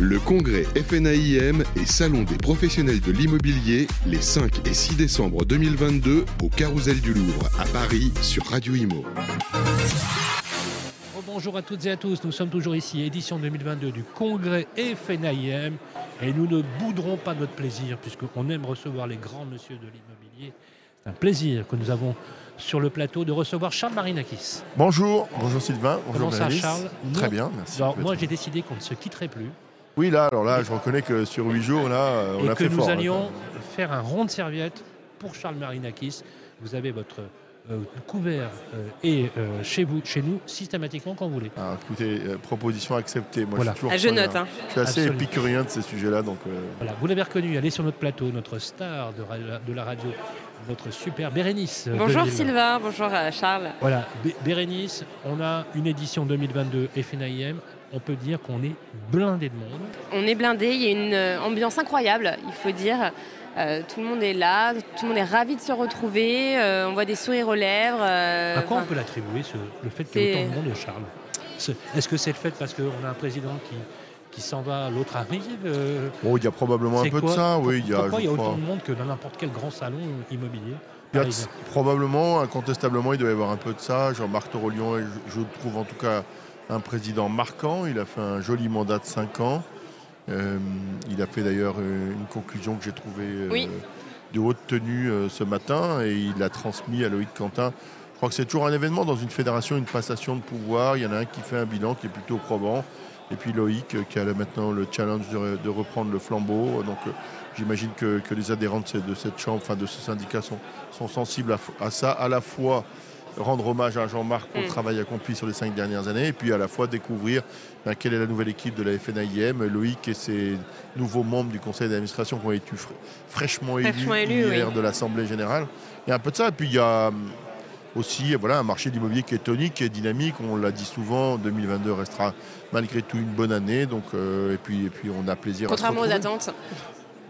Le congrès FNAIM et Salon des professionnels de l'immobilier les 5 et 6 décembre 2022 au Carousel du Louvre à Paris sur Radio Imo. Bonjour à toutes et à tous, nous sommes toujours ici, édition 2022 du congrès FNAIM et nous ne bouderons pas notre plaisir puisqu'on aime recevoir les grands monsieur de l'immobilier. C'est un plaisir que nous avons sur le plateau de recevoir Charles Marinakis. Bonjour, bonjour Sylvain, bonjour Comment ça Charles? Très bien, merci. Alors moi j'ai décidé qu'on ne se quitterait plus Oui, là, alors là, je reconnais que sur huit jours, là, on et a que fait nous fort. hein. allions faire un rond de serviette pour Charles Marinakis. Vous avez votre euh, couvert euh, et euh, chez vous, chez nous, systématiquement quand vous voulez. Ah, écoutez, euh, proposition acceptée. Moi, Voilà. je suis toujours Ah, je note. hein. Je suis assez Absolument. épicurien de ces sujets-là, donc euh, Voilà, vous l'avez reconnu, elle est sur notre plateau, notre star de, la radio, notre super Bérénice. Bonjour. Sylvain, bonjour Charles. Voilà, Bé- Bérénice, on a une édition 2022 FNAIM. On peut dire qu'on est blindé de monde. On est blindé, il y a une euh, ambiance incroyable, il faut dire. Euh, tout le monde est là, tout le monde est ravi de se retrouver, euh, on voit des sourires aux lèvres. euh, À quoi on peut l'attribuer, ce- le fait qu'il y ait autant de monde, Charles Est-ce que c'est le fait parce qu'on a un président qui, qui s'en va, l'autre arrive euh, bon, il y a probablement un peu quoi de ça. Oui, il y a, Pourquoi il y a autant de monde que dans n'importe quel grand salon immobilier? Il y a de- parisien probablement, incontestablement, il doit y avoir un peu de ça. Jean-Marc Torolion, je, je trouve en tout cas un président marquant. Il a fait un joli mandat de 5 ans. Euh, il a fait d'ailleurs euh, une conclusion que j'ai trouvée euh, Oui. de haute tenue ce matin et il l'a transmis à Loïc Quentin. Je crois que c'est toujours un événement dans une fédération, une passation de pouvoir. Il y en a un qui fait un bilan qui est plutôt probant. Et puis Loïc qui a maintenant le challenge de, de reprendre le flambeau. Donc j'imagine que, que les adhérents de, cette chambre, enfin de ce syndicat sont, sont sensibles à, à ça, à la fois rendre hommage à Jean-Marc pour le Mm. travail accompli sur les cinq dernières années, et puis à la fois découvrir ben, quelle est la nouvelle équipe de la FNAIM, Loïc et ses nouveaux membres du conseil d'administration qui ont été fra- fraîchement élus, Fraîchement élus, hier oui. de l'Assemblée générale. Il y a un peu de ça, et puis il y a hum, aussi voilà, un marché de l'immobilier qui est tonique, qui est dynamique, on l'a dit souvent, 2022 restera malgré tout une bonne année, donc, euh, et, puis, et puis on a plaisir Contrairement à aux se retrouver. attentes,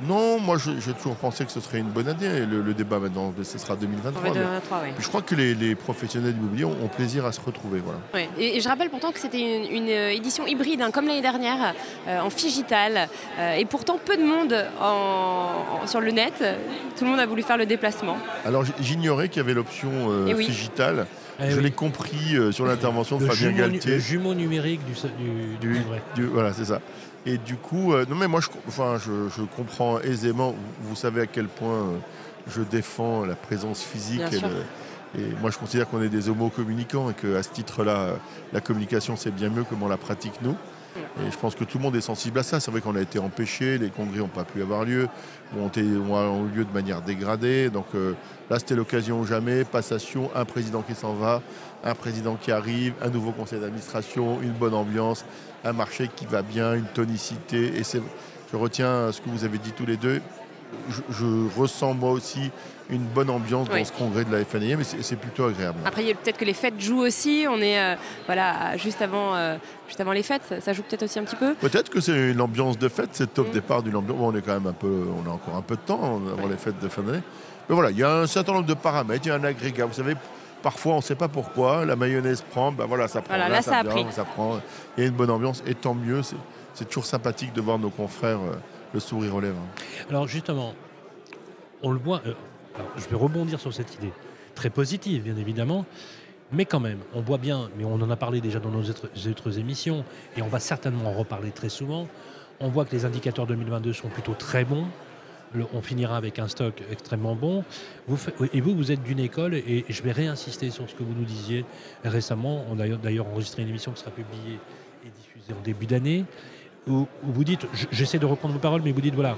Non, moi je- j'ai toujours pensé que ce serait une bonne année, le, le débat maintenant, ce sera en 2023. fait, mais- 2023, ouais. puis je crois que les, les professionnels d'immobilier ont, ont plaisir à se retrouver. Voilà. Et, et je rappelle pourtant que c'était une, une, euh, édition hybride, hein, comme l'année dernière, euh, en figital, euh, et pourtant peu de monde en- en- sur le net. Tout le monde a voulu faire le déplacement. Alors j'ignorais qu'il y avait l'option euh, Eh oui. Eh je oui. l'ai compris euh, sur l'intervention de Fabien Galtier. le jumeau numérique du, du, du Du-. Du- voilà, c'est ça. Et du coup, euh, non mais moi, je, enfin, je, je comprends aisément. Vous, vous savez à quel point euh, je défends la présence physique. Et, sûr. le- et moi, je considère qu'on est des homos communicants et qu'à ce titre-là, euh, la communication, c'est bien mieux comment on la pratique nous. Et je pense que tout le monde est sensible à ça. C'est vrai qu'on a été empêché, les congrès n'ont pas pu avoir lieu, ont, eu lieu de manière dégradée. Donc euh, là, c'était l'occasion ou jamais. Passation, un président qui s'en va, un président qui arrive, un nouveau conseil d'administration, une bonne ambiance, un marché qui va bien, une tonicité. Et je retiens ce que vous avez dit tous les deux. Je, je ressens moi aussi une bonne ambiance Oui. dans ce congrès de la FNIA, mais c'est, plutôt agréable. Après, peut-être que les fêtes jouent aussi. On est euh, voilà, juste, avant, euh, juste avant les fêtes. Ça joue peut-être aussi un petit peu. Peut-être que c'est une ambiance de fête, c'est au Mm. départ d'une ambiance. bon, on est quand même un peu, on a encore un peu de temps avant les fêtes de fin d'année. Mais voilà, il y a un certain nombre de paramètres, il y a un agrégat. Vous savez, parfois on ne sait pas pourquoi, la mayonnaise prend, ben voilà, ça prend. Voilà, là, ça a pris. ça prend. Il y a une bonne ambiance, et tant mieux. C'est, c'est toujours sympathique de voir nos confrères euh, le sourire aux lèvres. Alors justement, on le voit, euh, je vais rebondir sur cette idée, très positive bien évidemment, mais quand même, on voit bien, mais on en a parlé déjà dans nos autres, émissions, et on va certainement en reparler très souvent, on voit que les indicateurs 2022 sont plutôt très bons, on finira avec un stock extrêmement bon, et vous, vous êtes d'une école, et je vais réinsister sur ce que vous nous disiez récemment, on a d'ailleurs enregistré une émission qui sera publiée et diffusée en début d'année, où, vous dites, j'essaie de reprendre vos paroles, mais vous dites, voilà,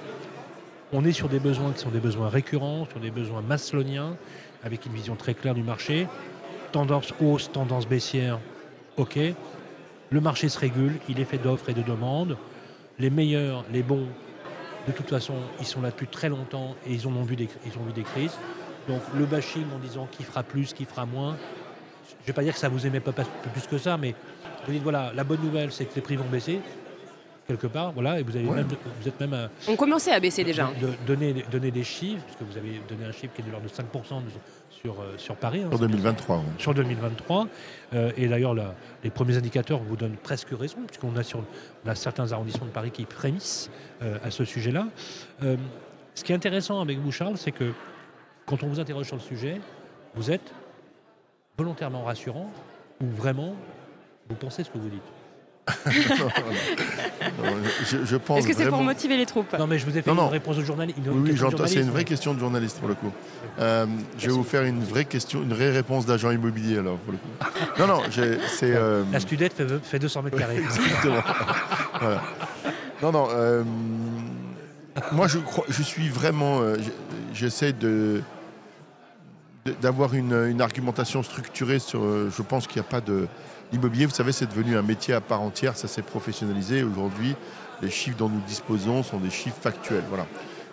on est sur des besoins qui sont des besoins récurrents, sur des besoins masloniens, avec une vision très claire du marché. Tendance hausse, tendance baissière, ok. Le marché se régule, il est fait d'offres et de demandes. Les meilleurs, les bons, de toute façon, ils sont là depuis très longtemps et ils, ont, vu des, ils ont vu des crises. Donc le bashing en disant qui fera plus, qui fera moins, je ne vais pas dire que ça vous aimait pas plus que ça, mais vous dites voilà, la bonne nouvelle c'est que les prix vont baisser. Quelque part, voilà, et vous, avez Ouais. même, vous êtes même à On commençait à baisser déjà. de- donner, donner des chiffres, parce que vous avez donné un chiffre qui est de l'ordre de 5% de- sur, euh, sur Paris. hein, bien 2023. ouais. sur 2023. Euh, et d'ailleurs, les premiers indicateurs vous donnent presque raison, puisqu'on a, sur, on a certains arrondissements de Paris qui frémissent euh, à ce sujet-là. Euh, ce qui est intéressant avec vous, Charles, c'est que quand on vous interroge sur le sujet, vous êtes volontairement rassurant ou vraiment vous pensez ce que vous dites. Non, je, je pense Est-ce que c'est pour motiver les troupes? Non, mais je vous ai fait Non, non. une réponse de journaliste. Oui, j'entends. C'est une vraie question de journaliste pour le coup. Euh, je vais vous faire une vraie question, une vraie réponse d'agent immobilier alors pour le coup. Non, non, c'est. euh, La studette fait, fait 200 mètres carrés. Exactement. Voilà. Non, non. euh, moi, je, crois, je suis vraiment. euh, J'essaie de de- d'avoir une, une argumentation structurée sur. euh, je pense qu'il n'y a pas de. L'immobilier, vous savez, c'est devenu un métier à part entière. Ça s'est professionnalisé. Aujourd'hui, les chiffres dont nous disposons sont des chiffres factuels. Voilà.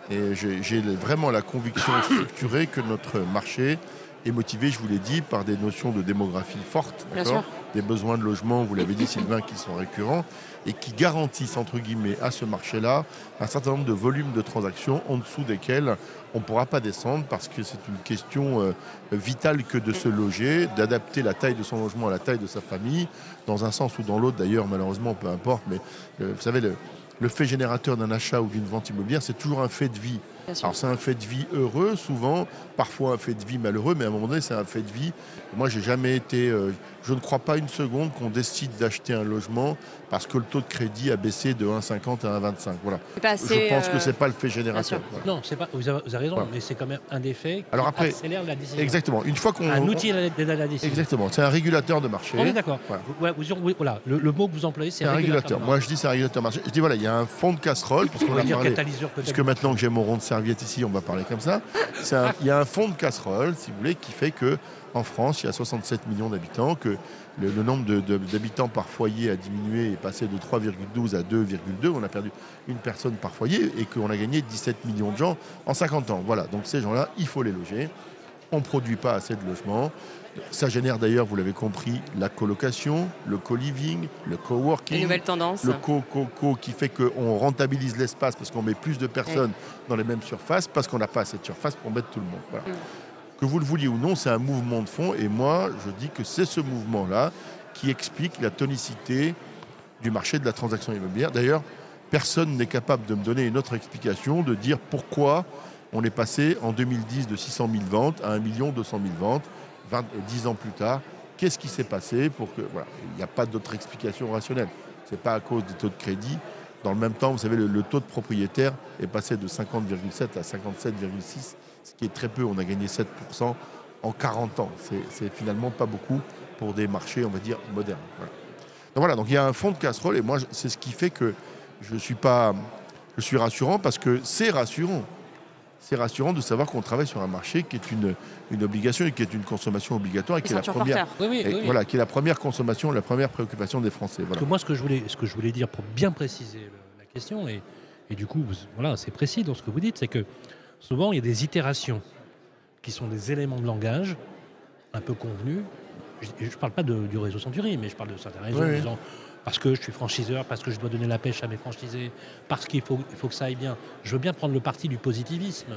Et j'ai j'ai vraiment la conviction structurée que notre marché est motivé, je vous l'ai dit, par des notions de démographie forte, Bien d'accord sûr. des besoins de logement, vous l'avez dit Sylvain, qui sont récurrents et qui garantissent entre guillemets à ce marché-là un certain nombre de volumes de transactions en dessous desquels on ne pourra pas descendre parce que c'est une question euh, vitale que de se loger, d'adapter la taille de son logement à la taille de sa famille, dans un sens ou dans l'autre d'ailleurs, malheureusement, peu importe, mais euh, vous savez, le, le fait générateur d'un achat ou d'une vente immobilière, c'est toujours un fait de vie. Alors c'est un fait de vie heureux souvent, parfois un fait de vie malheureux, mais à un moment donné c'est un fait de vie. Moi j'ai jamais été, euh, je ne crois pas une seconde qu'on décide d'acheter un logement parce que le taux de crédit a baissé de 1,50 à 1,25. Voilà. Je pense que euh, c'est pas le fait générateur. Voilà. Non, c'est pas, vous avez, vous avez raison, Voilà. mais c'est quand même un des faits qui Alors après- accélère la décision. Exactement. Une fois qu'on Un outil d'aide à la décision. Exactement. C'est un régulateur de marché. On est d'accord. Voilà. Ouais, vous- voilà, le, le mot que vous employez, c'est C'est un régulateur. de Moi je dis c'est un régulateur de marché. Je dis voilà, il y a un fond de casserole On puisqu'on va a dire parlé. Puisque maintenant que j'ai mon rond de on va parler comme ça. Il y a un fond de casserole, si vous voulez, qui fait que en France, il y a 67 millions d'habitants, que le, nombre d'habitants par foyer a diminué et passé de 3,12 à 2,2. On a perdu une personne par foyer et qu'on a gagné 17 millions de gens en 50 ans. Voilà, donc ces gens-là, il faut les loger. On ne produit pas assez de logements. Ça génère d'ailleurs, vous l'avez compris, la colocation, le co-living, le Les coworking nouvelles tendances. le co-co-co qui fait qu'on rentabilise l'espace parce qu'on met plus de personnes dans les mêmes surfaces parce qu'on n'a pas assez de surface pour mettre tout le monde. Voilà. Mm. Que vous le vouliez ou non, c'est un mouvement de fond et moi, je dis que c'est ce mouvement-là qui explique la tonicité du marché de la transaction immobilière. D'ailleurs, personne n'est capable de me donner une autre explication, de dire pourquoi on est passé en 2010 de 600 000 ventes à 1 200 000 ventes, 20, 10 ans plus tard. Qu'est-ce qui s'est passé il n'y a pas d'autre explication rationnelle. C'est pas à cause des taux de crédit. Dans le même temps, vous savez, le, taux de propriétaire est passé de 50,7 à 57,6, ce qui est très peu. On a gagné 7% en 40 ans. C'est- finalement pas beaucoup pour des marchés, on va dire, modernes. Voilà. Donc il y a un fond de casserole et moi, c'est ce qui fait que je suis pas, je suis rassurant parce que c'est rassurant. C'est rassurant de savoir qu'on travaille sur un marché qui est une, une obligation et qui est une consommation obligatoire et qui est la première, porteur. Oui, oui, et oui, oui. voilà, qui est la première consommation, la première préoccupation des Français. Parce Voilà. que moi, ce que je voulais, ce que je voulais dire pour bien préciser le- la question, et, et du coup, vous- voilà, c'est précis dans ce que vous dites, c'est que souvent, il y a des itérations qui sont des éléments de langage un peu convenus. Je ne parle pas de- du réseau Century, mais je parle de certains réseaux disant parce que je suis franchiseur, parce que je dois donner la pêche à mes franchisés, parce qu'il faut, il faut que ça aille bien. Je veux bien prendre le parti du positivisme,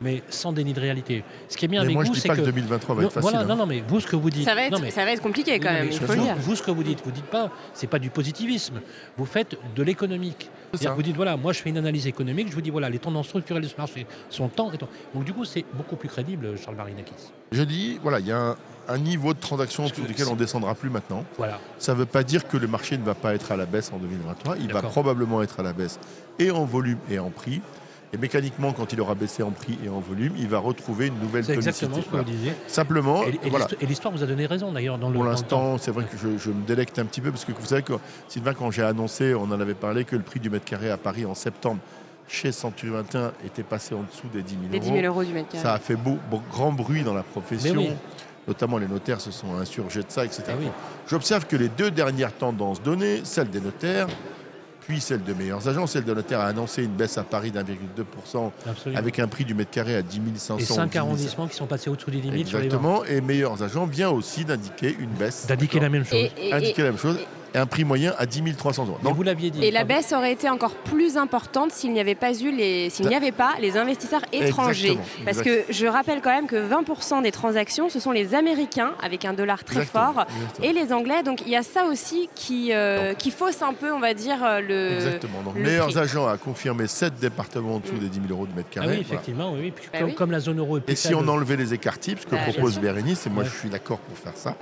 mais sans déni de réalité. Ce qui est bien Mais avec moi, vous, c'est pas que, que 2023 va non, être facile. voilà, hein. non, non, mais vous, ce que vous dites, Ça va, être, non, mais- ça va être compliqué quand même, il faut vous, dire. vous, ce que vous dites, vous dites pas, c'est pas du positivisme. Vous faites de l'économique. Vous dites voilà, moi je fais une analyse économique, je vous dis voilà, les tendances structurelles de ce marché sont tant et tant. Donc du coup, c'est beaucoup plus crédible, Charles Marinakis. Je dis, voilà, il y a un, un niveau de transaction lequel c'est- on descendra plus maintenant. Voilà. Ça ne veut pas dire que le marché ne va pas être à la baisse en 2023. Il va probablement être à la baisse et en volume et en prix. Et mécaniquement, quand il aura baissé en prix et en volume, il va retrouver une nouvelle C'est tonicité. exactement ce que vous disiez. Simplement, Et, voilà. l'histoire vous a donné raison d'ailleurs dans le. Pour l'instant, c'est vrai que je, je me délecte un petit peu parce que vous savez que Sylvain, quand j'ai annoncé, on en avait parlé, que le prix du mètre carré à Paris en septembre chez Century 21 était passé en dessous des 10 000 Les 10 euros. 000 euros du mètre carré. Ça a fait beau- beau- grand bruit dans la profession. Mais oui. Notamment les notaires se sont insurgés de ça, etc. Ah oui. J'observe que les deux dernières tendances données, celle des notaires, puis celle de meilleurs agents, celle des notaires a annoncé une baisse à Paris d'1,2% Absolument. avec un prix du mètre carré à 10 500. et ou 5 10 000. arrondissements qui sont passés au-dessous des limites sur les ventes. Exactement. Et meilleurs agents vient aussi d'indiquer une baisse. D'indiquer la même chose. Et, et- Indiquer la même chose. Et un prix moyen à 10 300 euros. Donc, vous l'aviez dit. Et la baisse aurait été encore plus importante s'il n'y avait pas eu les, s'il n'y avait pas les investisseurs étrangers. Parce que je rappelle quand même que 20% des transactions, ce sont les Américains avec un dollar très fort et les Anglais. Donc il y a ça aussi qui, euh, qui fausse un peu, on va dire, euh, le. Exactement. Donc meilleurs agents à confirmer 7 départements en dessous mm. des 10 000 euros de mètre carré. Ah oui, effectivement, oui. Bah comme, la zone euro est Et si on enlevait les écarts types, ce que bah, propose Bérénice, et moi je suis d'accord pour faire ça,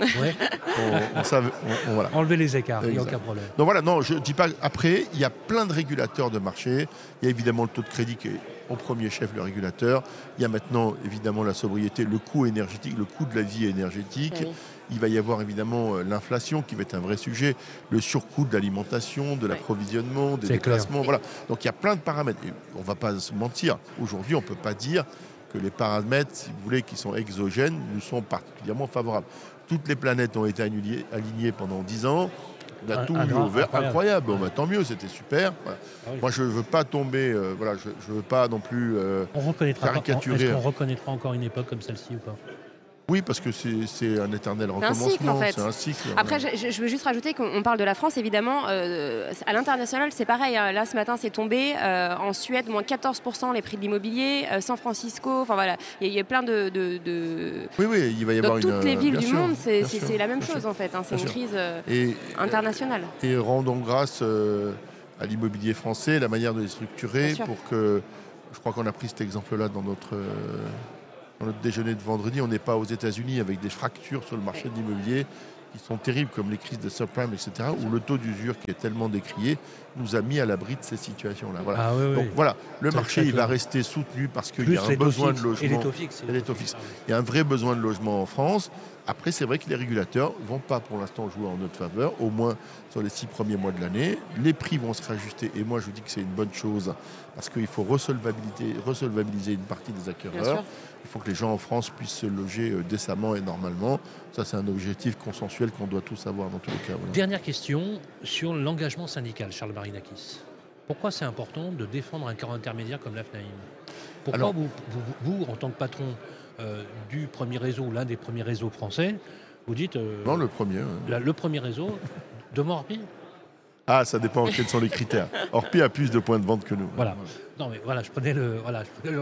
on, Enlever les écarts, il n'y a aucun problème. Donc voilà, non, je ne dis pas. Après, il y a plein de régulateurs de marché. Il y a évidemment le taux de crédit qui est au premier chef le régulateur. Il y a maintenant évidemment la sobriété, le coût énergétique, le coût de la vie énergétique. Il va y avoir évidemment euh, l'inflation qui va être un vrai sujet, le surcoût de l'alimentation, de l'approvisionnement, des déplacements. Voilà. Donc il y a plein de paramètres. on ne va pas se mentir. Aujourd'hui, on ne peut pas dire que les paramètres, si vous voulez, qui sont exogènes, nous sont particulièrement favorables. Toutes les planètes ont été alignées pendant 10 ans. On a tout eu ouvert. Incroyable. Bon, bah, tant mieux, c'était super. Ah Moi, je ne veux pas tomber. Euh, voilà, je ne veux pas non plus euh, on reconnaîtra caricaturer. Est-ce qu'on reconnaîtra encore une époque comme celle-ci ou pas? Oui, parce que c'est un éternel recommencement. C'est un cycle. Après, je, veux juste rajouter qu'on parle de la France, évidemment. Euh, à l'international, c'est pareil. Hein. Là, ce matin, c'est tombé. Euh, en Suède, moins 14% les prix de l'immobilier. Euh, San Francisco, enfin voilà, il y, a plein de, Oui, oui, il va y avoir Dans toutes les villes du monde, c'est la même chose, en fait. Hein. C'est une crise internationale. Et rendons grâce à l'immobilier français, la manière de les structurer pour que. Je crois qu'on a pris cet exemple-là dans notre dans notre déjeuner de vendredi, on n'est pas aux États-Unis avec des fractures sur le marché de l'immobilier qui sont terribles, comme les crises de subprime, etc., où le taux d'usure qui est tellement décrié nous a mis à l'abri de ces situations-là. Voilà. Ah Donc voilà, le marché il va rester soutenu parce qu'il y a un besoin de logement. Il y a un vrai besoin de logement en France. Après, c'est vrai que les régulateurs ne vont pas pour l'instant jouer en notre faveur, au moins sur les six premiers mois de l'année. Les prix vont se réajuster et moi je dis que c'est une bonne chose parce qu'il faut resolvabiliser une partie des acquéreurs. Il faut que les gens en France puissent se loger euh, décemment et normalement. Ça, c'est un objectif consensuel qu'on doit tous avoir dans tous les cas. Dernière question sur l'engagement syndical, Charles Marinakis. Pourquoi c'est important de défendre un corps intermédiaire comme l'AFNAIM Pourquoi vous, en tant que patron du premier réseau, l'un des premiers réseaux français, vous dites... Euh, non, le premier. le premier réseau de Morbi ah, ça dépend quels sont les critères. Orpi a plus de points de vente que nous. Voilà. Non, mais voilà, je prenais le. Voilà,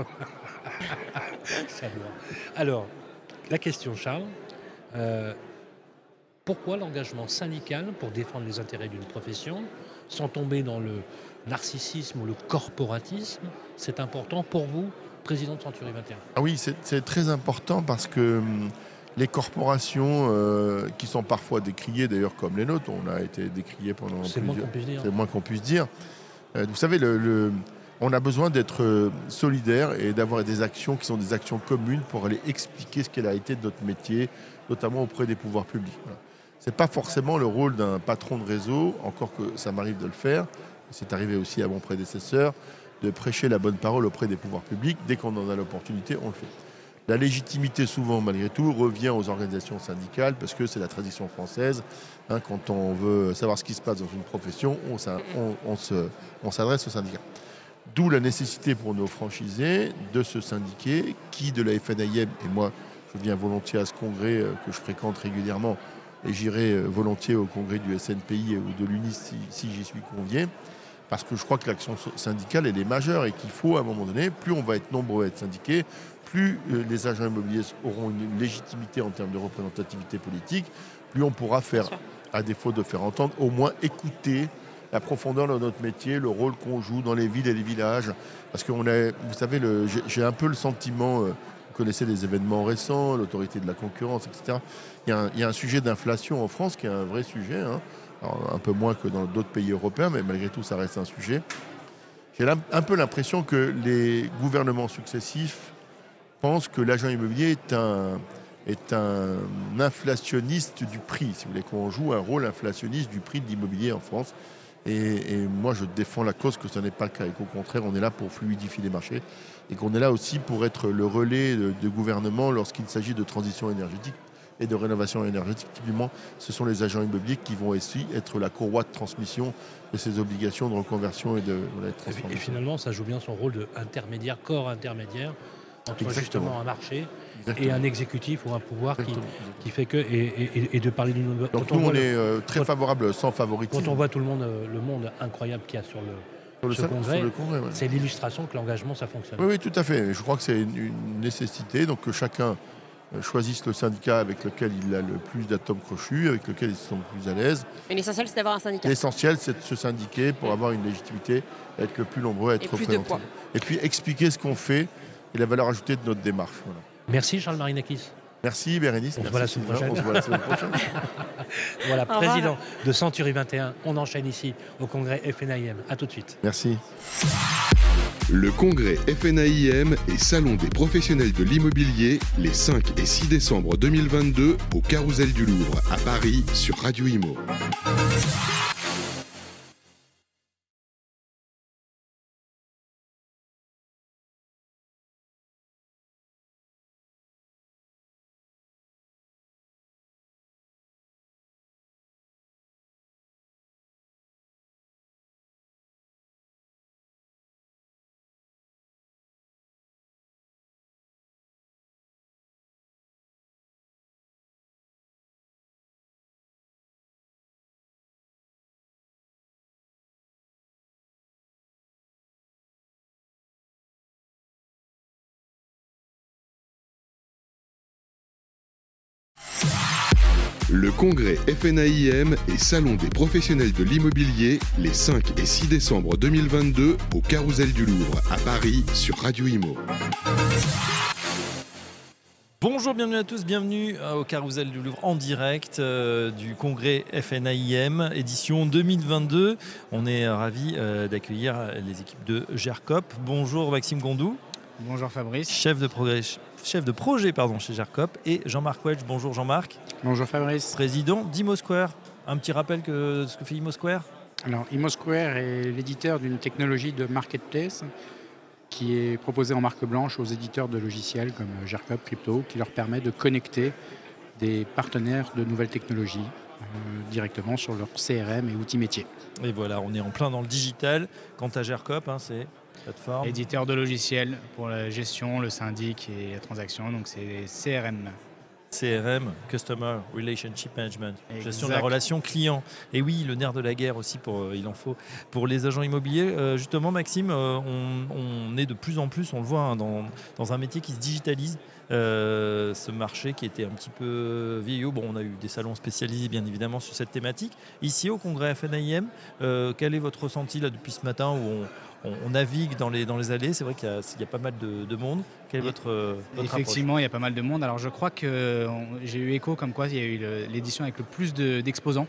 Alors, la question, Charles. Euh, pourquoi l'engagement syndical pour défendre les intérêts d'une profession, sans tomber dans le narcissisme ou le corporatisme, c'est important pour vous, président de Century 21 Ah oui, c'est très important parce que hum, les corporations euh, qui sont parfois décriées, d'ailleurs comme les nôtres, on a été décriés pendant C'est moins qu'on puisse dire. C'est moins qu'on puisse dire. Euh, vous savez, le, on a besoin d'être euh, solidaire et d'avoir des actions qui sont des actions communes pour aller expliquer ce qu'elle a été de notre métier, notamment auprès des pouvoirs publics. Ce n'est pas forcément le rôle d'un patron de réseau, encore que ça m'arrive de le faire, c'est arrivé aussi à mon prédécesseur, de prêcher la bonne parole auprès des pouvoirs publics. Dès qu'on en a l'opportunité, on le fait. La légitimité, souvent, malgré tout, revient aux organisations syndicales parce que c'est la tradition française. Hein, quand on veut savoir ce qui se passe dans une profession, on, s'adresse aux syndicats. D'où la nécessité pour nos franchisés de se syndiquer, qui de la FNIM, et moi je viens volontiers à ce congrès euh, que je fréquente régulièrement, et j'irai euh, volontiers au congrès du SNPI ou de l'UNIS si, si j'y suis convié, parce que je crois que l'action syndicale, elle est majeure et qu'il faut, à un moment donné, plus on va être nombreux à être syndiqués, plus euh, les agents immobiliers auront une légitimité en termes de représentativité politique, plus on pourra faire, à défaut de faire entendre, au moins écouter la profondeur de notre métier, le rôle qu'on joue dans les villes et les villages. Parce que vous savez, j'ai un peu le sentiment, euh, vous connaissez les événements récents, l'autorité de la concurrence, etc. Il y a un, sujet d'inflation en France qui est un vrai sujet, hein. Un peu moins que dans d'autres pays européens, mais malgré tout, ça reste un sujet. J'ai un peu l'impression que les gouvernements successifs pense que l'agent immobilier est un, est un inflationniste du prix, si vous voulez, qu'on joue un rôle inflationniste du prix de l'immobilier en France. Et, moi, je défends la cause que ce n'est pas le cas et qu'au contraire, on est là pour fluidifier les marchés et qu'on est là aussi pour être le relais de, gouvernement lorsqu'il s'agit de transition énergétique et de rénovation énergétique. Typiquement, ce sont les agents immobiliers qui vont aussi être la courroie de transmission de ces obligations de reconversion et de, transformation. Et finalement, ça joue bien son rôle d'intermédiaire, corps intermédiaire entre justement un marché et un exécutif ou un pouvoir qui, fait que et, de parler d'une donc nous on, est euh, très favorable sans favoritisme. quand on voit tout le monde euh, le monde incroyable qu'il y a sur le, sur le, congrès, c'est l'illustration que l'engagement ça fonctionne. Oui, oui tout à fait. Je crois que c'est une, nécessité donc que chacun euh, choisisse le syndicat avec lequel il a le plus d'atomes crochus, avec lequel ils sont le plus à l'aise. Mais l'essentiel, c'est d'avoir un syndicat. L'essentiel, c'est de se syndiquer pour avoir une légitimité, être le plus nombreux, être représenté. Et puis expliquer ce qu'on fait et la valeur ajoutée de notre démarche. Merci Charles Marinakis. Merci Bérénice. On se voit la semaine prochaine. voilà, président de Century 21. On enchaîne ici au congrès FNIM. A tout de suite. Merci. Le congrès FNAIM et Salon des professionnels de l'immobilier les 5 et 6 décembre 2022 au Carousel du Louvre à Paris sur Radio Imo. Le congrès FNAIM et Salon des professionnels de l'immobilier les 5 et 6 décembre 2022 au Carousel du Louvre à Paris sur Radio Imo. Bonjour, bienvenue à tous, bienvenue euh, au Carousel du Louvre en direct euh, du congrès FNAIM édition 2022. On est ravis euh, d'accueillir les équipes de GERCOP. Bonjour Maxime Gondou. Bonjour Fabrice. Chef de, chef de projet pardon, chez GERCOP. Et Jean-Marc Wedge. Bonjour Jean-Marc. Bonjour Fabrice. Président d'Imo Square. Un petit rappel de ce que fait Imo Square? Alors Imo Square est l'éditeur d'une technologie de marketplace qui est proposée en marque blanche aux éditeurs de logiciels comme GERCOP Crypto qui leur permet de connecter des partenaires de nouvelles technologies euh, directement sur leur CRM et outils métiers. Et voilà, on est en plein dans le digital. Quant à GERCOP, hein, c'est Éditeur de logiciels pour la gestion, le syndic et la transaction, donc c'est CRM. CRM, Customer Relationship Management, gestion de la relation client. Et oui, le nerf de la guerre aussi, pour, euh, il en faut pour les agents immobiliers. Euh, justement, Maxime, euh, on, est de plus en plus, on le voit, hein, dans, dans, un métier qui se digitalise. ce marché qui était un petit peu vieillot. Bon, on a eu des salons spécialisés, bien évidemment, sur cette thématique. Ici, au congrès FNIM, quel est votre ressenti là, depuis ce matin où on, on, navigue dans les, dans les allées. C'est vrai qu'il y, a pas mal de, monde. Quel est votre, Effectivement, il y a pas mal de monde. Alors je crois que j'ai eu écho comme quoi il y a eu l'édition avec le plus d'exposants.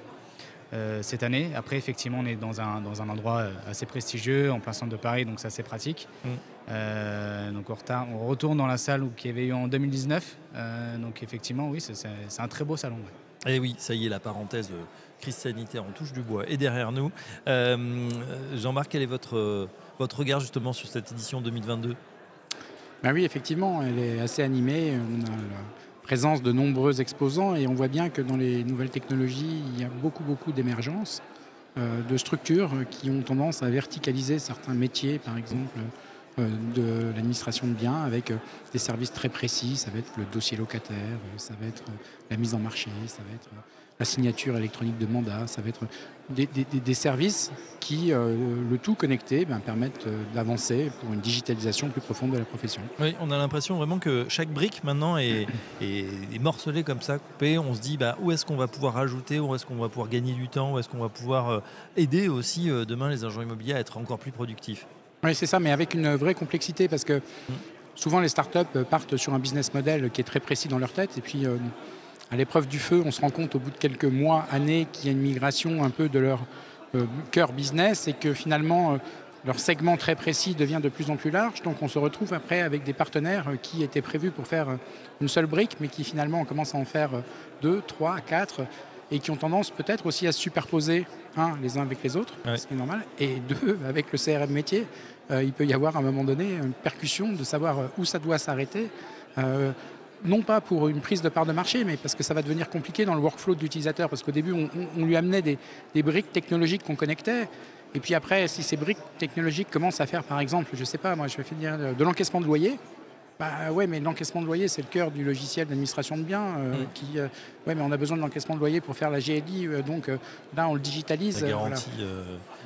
Euh, cette année. Après, effectivement, on est dans un, dans un endroit euh, assez prestigieux, en plein centre de Paris, donc c'est assez pratique. Mm. Euh, donc on, on, retourne dans la salle qui avait eu en 2019. donc effectivement, oui, c'est un très beau salon. Et eh oui, ça y est, la parenthèse crise sanitaire, on touche du bois, et derrière nous. Jean-Marc, quel est votre votre regard justement sur cette édition 2022 ben Oui, effectivement, elle est assez animée. On a la présence de nombreux exposants et on voit bien que dans les nouvelles technologies, il y a beaucoup, beaucoup d'émergence euh, de structures qui ont tendance à verticaliser certains métiers, par exemple euh, de l'administration de biens avec euh, des services très précis. Ça va être le dossier locataire, ça va être la mise en marché, ça va être la signature électronique de mandat, ça va être des, services qui, euh, le tout connecté, ben, permettent euh, d'avancer pour une digitalisation plus profonde de la profession. Oui, on a l'impression vraiment que chaque brique maintenant est, morcelée comme ça, coupée. On se dit bah, où est-ce qu'on va pouvoir ajouter, où est-ce qu'on va pouvoir gagner du temps, où est-ce qu'on va pouvoir euh, aider aussi demain les agents immobiliers à être encore plus productifs. Oui, c'est ça, mais avec une vraie complexité parce que mm. souvent les startups partent sur un business model qui est très précis dans leur tête et puis à l'épreuve du feu, on se rend compte au bout de quelques mois, années, qu'il y a une migration un peu de leur euh, cœur business et que finalement, euh, leur segment très précis devient de plus en plus large. Donc on se retrouve après avec des partenaires euh, qui étaient prévus pour faire une seule brique, mais qui finalement on commence à en faire deux, trois, quatre, et qui ont tendance peut-être aussi à se superposer, un, les uns avec les autres, ce qui est normal, et deux, avec le CRM métier, il peut y avoir à un moment donné une percussion de savoir où ça doit s'arrêter non pas pour une prise de part de marché, mais parce que ça va devenir compliqué dans le workflow de l'utilisateur. Parce qu'au début, on, lui amenait des, briques technologiques qu'on connectait. Et puis après, si ces briques technologiques commencent à faire, par exemple, je ne sais pas, moi, je vais finir de l'encaissement de loyer, Bah ouais, mais l'encaissement de loyer, c'est le cœur du logiciel d'administration de biens. Euh, mm. qui, euh, ouais, mais on a besoin de l'encaissement de loyer pour faire la GLI. Euh, donc là, on le digitalise. La garantie.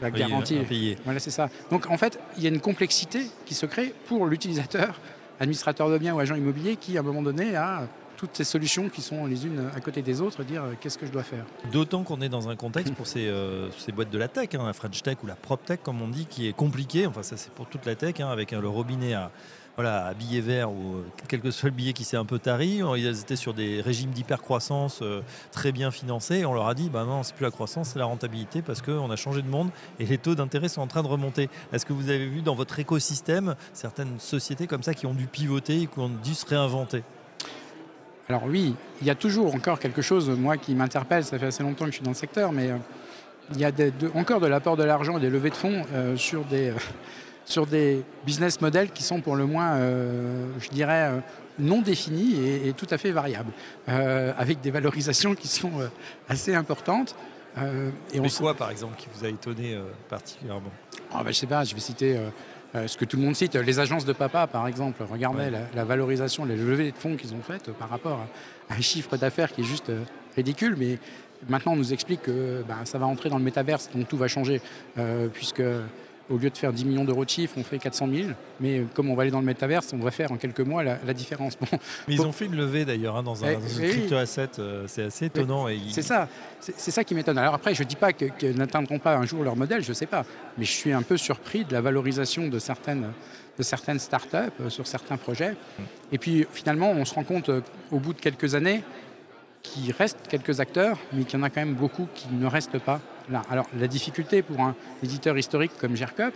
la garantie. Voilà, c'est ça. Donc en fait, il y a une complexité qui se crée pour l'utilisateur, administrateur de biens ou agent immobilier, qui à un moment donné a toutes ces solutions qui sont les unes à côté des autres, dire qu'est-ce que je dois faire? D'autant qu'on est dans un contexte pour ces, ces boîtes de la tech, hein, la French Tech ou la Prop Tech, comme on dit, qui est compliqué. Enfin, ça, c'est pour toute la tech, hein, avec le robinet à voilà, à billet vert ou euh, quel que soit le billet qui s'est un peu tari. Ils étaient sur des régimes d'hypercroissance euh, très bien financés. on leur a dit, bah non, c'est plus la croissance, c'est la rentabilité parce qu'on a changé de monde et les taux d'intérêt sont en train de remonter. Est-ce que vous avez vu dans votre écosystème certaines sociétés comme ça qui ont dû pivoter et qui ont dû se réinventer? Alors oui, il y a toujours encore quelque chose, moi, qui m'interpelle, ça fait assez longtemps que je suis dans le secteur, mais euh, il y a encore de l'apport de l'argent et des levées de fonds sur des, sur des business models qui sont pour le moins, euh, je dirais, euh, non définis et, tout à fait variables, euh, avec des valorisations qui sont assez importantes. et Mais quoi, par exemple, qui vous a étonné particulièrement? Bah, Je ne sais pas, je vais citer ce que tout le monde cite, les agences de papa, par exemple. Regardez la, valorisation, les levées de fonds qu'ils ont faites par rapport à un chiffre d'affaires qui est juste ridicule, mais maintenant on nous explique que bah, ça va entrer dans le métaverse, donc tout va changer, puisque au lieu de faire 10 millions d'euros de chiffre, on fait 400 000. Mais comme on va aller dans le métaverse, on va faire en quelques mois la, différence. Bon, mais ils ont fait une levée d'ailleurs hein, dans un, eh, crypto asset. Euh, c'est assez étonnant. C'est ça. C'est ça qui m'étonne. Alors après, je ne dis pas qu'ils n'atteindront pas un jour leur modèle, je ne sais pas. Mais je suis un peu surpris de la valorisation de certaines, de certaines startups euh, sur certains projets. Mm. Et puis finalement, on se rend compte euh, au bout de quelques années qu'il reste quelques acteurs, mais qu'il y en a quand même beaucoup qui ne restent pas alors, la difficulté pour un éditeur historique comme GERCOP,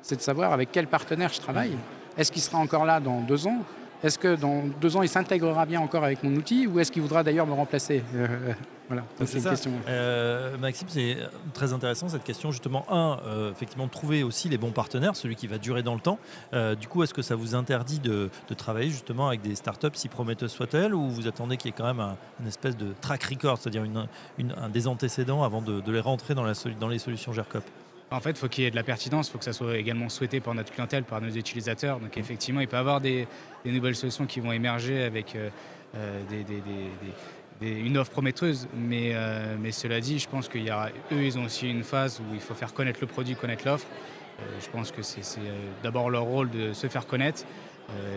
c'est de savoir avec quel partenaire je travaille. Est-ce qu'il sera encore là dans deux ans? Est-ce que dans deux ans, il s'intégrera bien encore avec mon outil ou est-ce qu'il voudra d'ailleurs me remplacer voilà, c'est une question. Euh, Maxime, c'est très intéressant cette question. Justement, un, euh, effectivement, de trouver aussi les bons partenaires, celui qui va durer dans le temps. Euh, du coup, est-ce que ça vous interdit de, travailler justement avec des startups si prometteuses soient-elles ou vous attendez qu'il y ait quand même un, une espèce de track record, c'est-à-dire un des antécédents avant de, les rentrer dans, la, dans les solutions GERCOP? En fait, il faut qu'il y ait de la pertinence, il faut que ça soit également souhaité par notre clientèle, par nos utilisateurs. Donc effectivement, il peut y avoir des, nouvelles solutions qui vont émerger avec des, une offre prometteuse, mais, euh, mais cela dit, je pense qu'il y eux, ils ont aussi une phase où il faut faire connaître le produit, connaître l'offre. Euh, je pense que c'est euh, d'abord leur rôle de se faire connaître,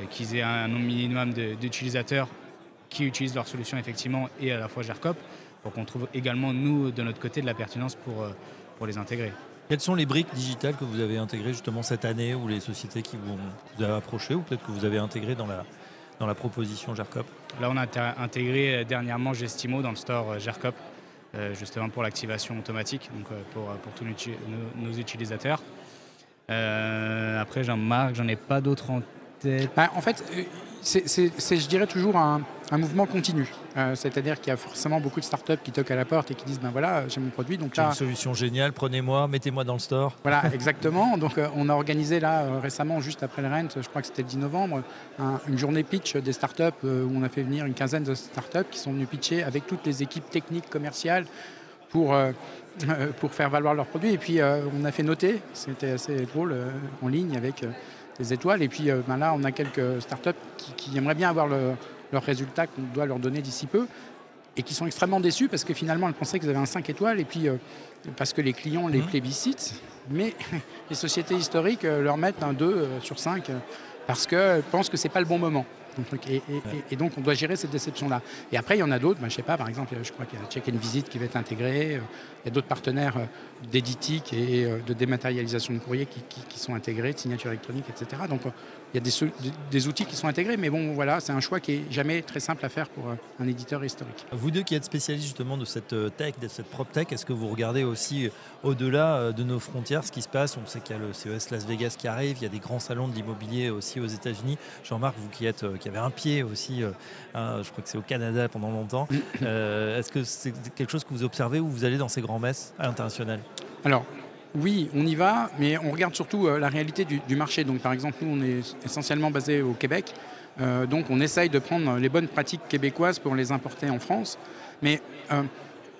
qu'ils aient un nombre minimum d'utilisateurs qui utilisent leur solution effectivement et à la fois GERCOP, pour qu'on trouve également, nous, de notre côté, de la pertinence pour les intégrer. Quelles sont les briques digitales que vous avez intégrées justement cette année ou les sociétés qui vous, vous avez approché ou peut-être que vous avez intégrées dans la, dans la proposition GERCOP? Là, on a intégré euh, dernièrement Gestimo dans le store euh, GERCOP, euh, justement pour l'activation automatique, donc pour, pour tous nos, utilisateurs. après, Jean-Marc, j'en ai pas d'autres en tête. Bah, en fait, c'est, je dirais, toujours un, mouvement continu. Euh, c'est-à-dire qu'il y a forcément beaucoup de startups qui toquent à la porte et qui disent ben voilà, j'ai mon produit. Donc j'ai une solution géniale, prenez-moi, mettez-moi dans le store. Voilà, exactement. donc euh, on a organisé là euh, récemment, juste après le Rent, je crois que c'était le 10 novembre, une journée pitch des startups où on a fait venir une quinzaine de startups qui sont venues pitcher avec toutes les équipes techniques, commerciales pour, pour faire valoir leurs produits. Et puis on a fait noter, c'était assez drôle, en ligne avec des étoiles. Et puis euh, ben là, on a quelques startups qui, qui aimeraient bien avoir leurs résultats qu'on doit leur donner d'ici peu et qui sont extrêmement déçus parce que finalement, elles pensaient qu'ils avaient un 5 étoiles et puis euh, parce que les clients les mmh. plébiscitent. Mais les sociétés historiques euh, leur mettent un 2 sur 5 parce qu'elles pensent que ce n'est pas le bon moment. Et, donc, on doit gérer cette déception-là. Et après, il y en a d'autres. Ben, je sais pas, par exemple, je crois qu'il y a Check and Visit qui va être intégré. Il y a d'autres partenaires d'éditique et de dématérialisation de courrier qui, qui, sont intégrés, de signature électronique, etc. Donc, il y a des, outils qui sont intégrés, mais bon, voilà, c'est un choix qui est jamais très simple à faire pour euh, un éditeur historique. Vous deux qui êtes spécialistes justement de cette euh, tech, de cette prop tech, est-ce que vous regardez aussi euh, au-delà de nos frontières ce qui se passe? On sait qu'il y a le CES Las Vegas qui arrive, il y a des grands salons de l'immobilier aussi aux États-Unis. Jean-Marc, vous qui êtes, qui avez un pied aussi, hein, je crois que c'est au Canada pendant longtemps. est-ce que c'est quelque chose que vous observez ou vous allez dans ces grands messes à l'international? Alors, oui, on y va, mais on regarde surtout euh, la réalité du, marché. Donc, par exemple, nous, on est essentiellement basé au Québec. Euh, donc, on essaye de prendre les bonnes pratiques québécoises pour les importer en France. Mais euh,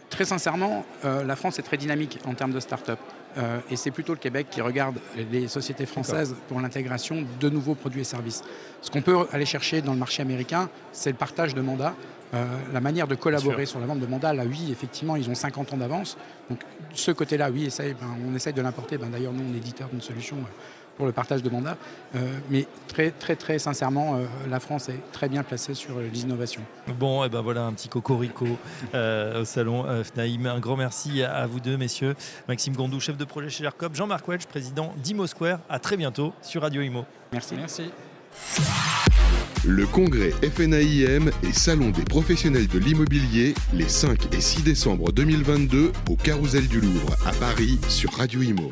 très sincèrement, la France est très dynamique en termes de start-up. Euh, et c'est plutôt le Québec qui regarde les sociétés françaises pour l'intégration de nouveaux produits et services. Ce qu'on peut aller chercher dans le marché américain, c'est le partage de mandats. Euh, la manière de collaborer sur la vente de mandats, là oui, effectivement, ils ont 50 ans d'avance. Donc ce côté-là, oui, ben, on essaye de l'importer. Ben, D'ailleurs, nous, on est éditeur d'une solution pour le partage de mandats. Euh, mais très, très, très sincèrement, euh, la France est très bien placée sur l'innovation. Bon, et ben voilà un petit cocorico euh, au salon FNAIM. Un grand merci à, vous deux, messieurs. Maxime Gondou, chef de projet chez l'ERCOP. Jean-Marc Wedge, président d'Imo Square. À très bientôt sur Radio Imo. Merci. Merci. Le congrès FNAIM et Salon des professionnels de l'immobilier les 5 et 6 décembre 2022 au Carousel du Louvre à Paris sur Radio Imo.